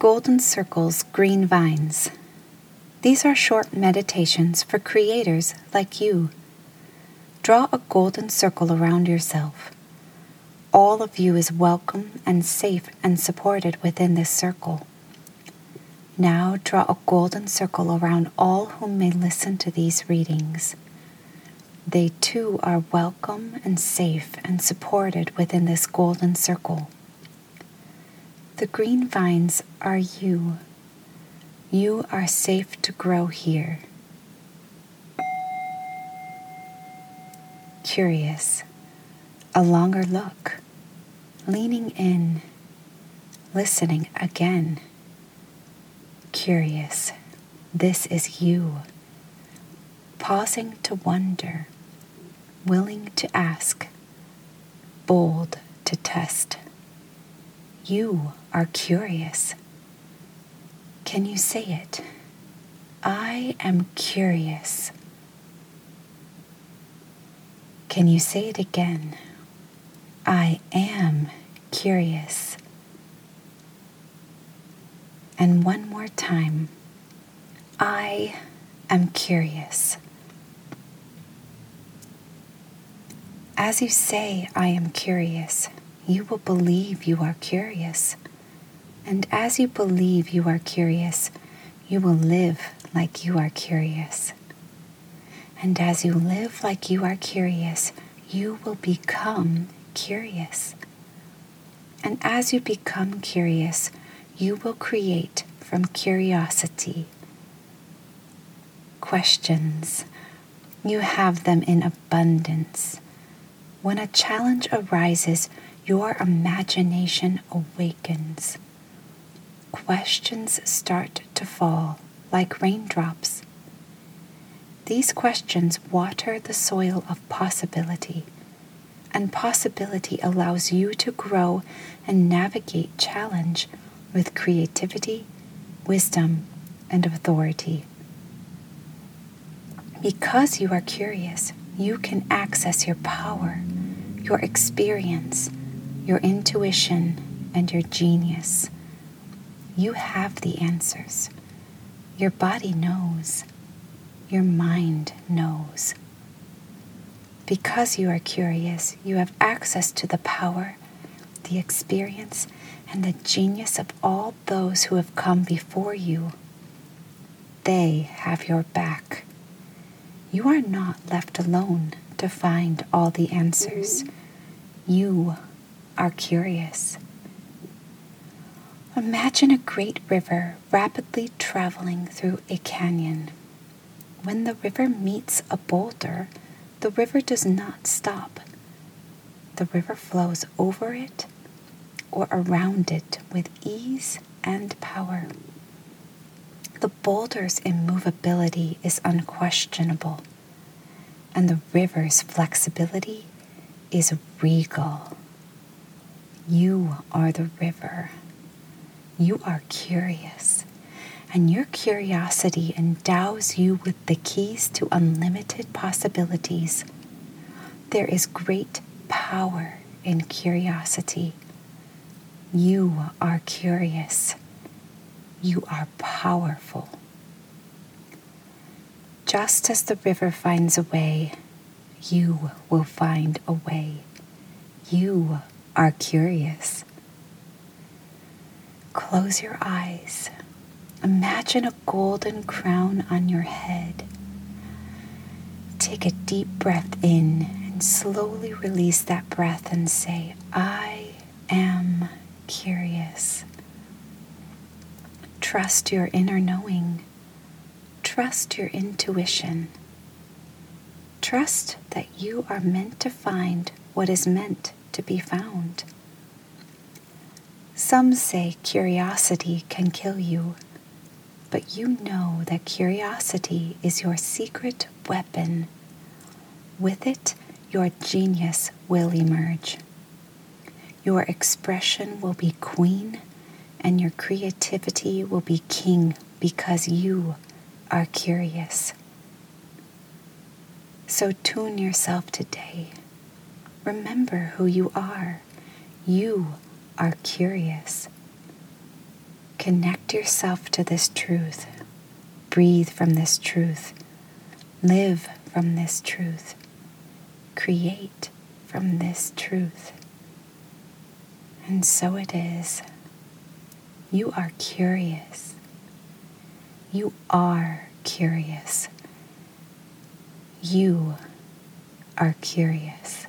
Golden Circles Green Vines. These are short meditations for creators like you. Draw a golden circle around yourself. All of you is welcome and safe and supported within this circle. Now draw a golden circle around all who may listen to these readings. They too are welcome and safe and supported within this golden circle. The green vines are you. You are safe to grow here. Curious, a longer look, leaning in, listening again. Curious, this is you. Pausing to wonder willing to ask, bold to test. You are curious. Can you say it? I am curious. Can you say it again? I am curious. And one more time. I am curious. As you say, I am curious, you will believe you are curious. And as you believe you are curious, you will live like you are curious. And as you live like you are curious, you will become curious. And as you become curious, you will create from curiosity questions. You have them in abundance. When a challenge arises, your imagination awakens. Questions start to fall like raindrops. These questions water the soil of possibility, and possibility allows you to grow and navigate challenge with creativity, wisdom, and authority. Because you are curious, you can access your power, your experience, your intuition, and your genius. You have the answers. Your body knows. Your mind knows. Because you are curious, you have access to the power, the experience, and the genius of all those who have come before you. They have your back you are not left alone to find all the answers. You are curious. Imagine a great river rapidly traveling through a canyon. When the river meets a boulder, the river does not stop. The river flows over it or around it with ease and power. The boulder's immovability is unquestionable, and the river's flexibility is regal. You are the river. You are curious, and your curiosity endows you with the keys to unlimited possibilities. There is great power in curiosity. You are curious. You are powerful. Just as the river finds a way, you will find a way. You are curious. Close your eyes. Imagine a golden crown on your head. Take a deep breath in and slowly release that breath and say, I am curious. Trust your inner knowing. Trust your intuition. Trust that you are meant to find what is meant to be found. Some say curiosity can kill you, but you know that curiosity is your secret weapon. With it, your genius will emerge. Your expression will be queen and your creativity will be king because you are curious. So tune yourself today. Remember who you are. You are curious. Connect yourself to this truth. Breathe from this truth. Live from this truth. Create from this truth. And so it is. You are curious. You are curious. You are curious.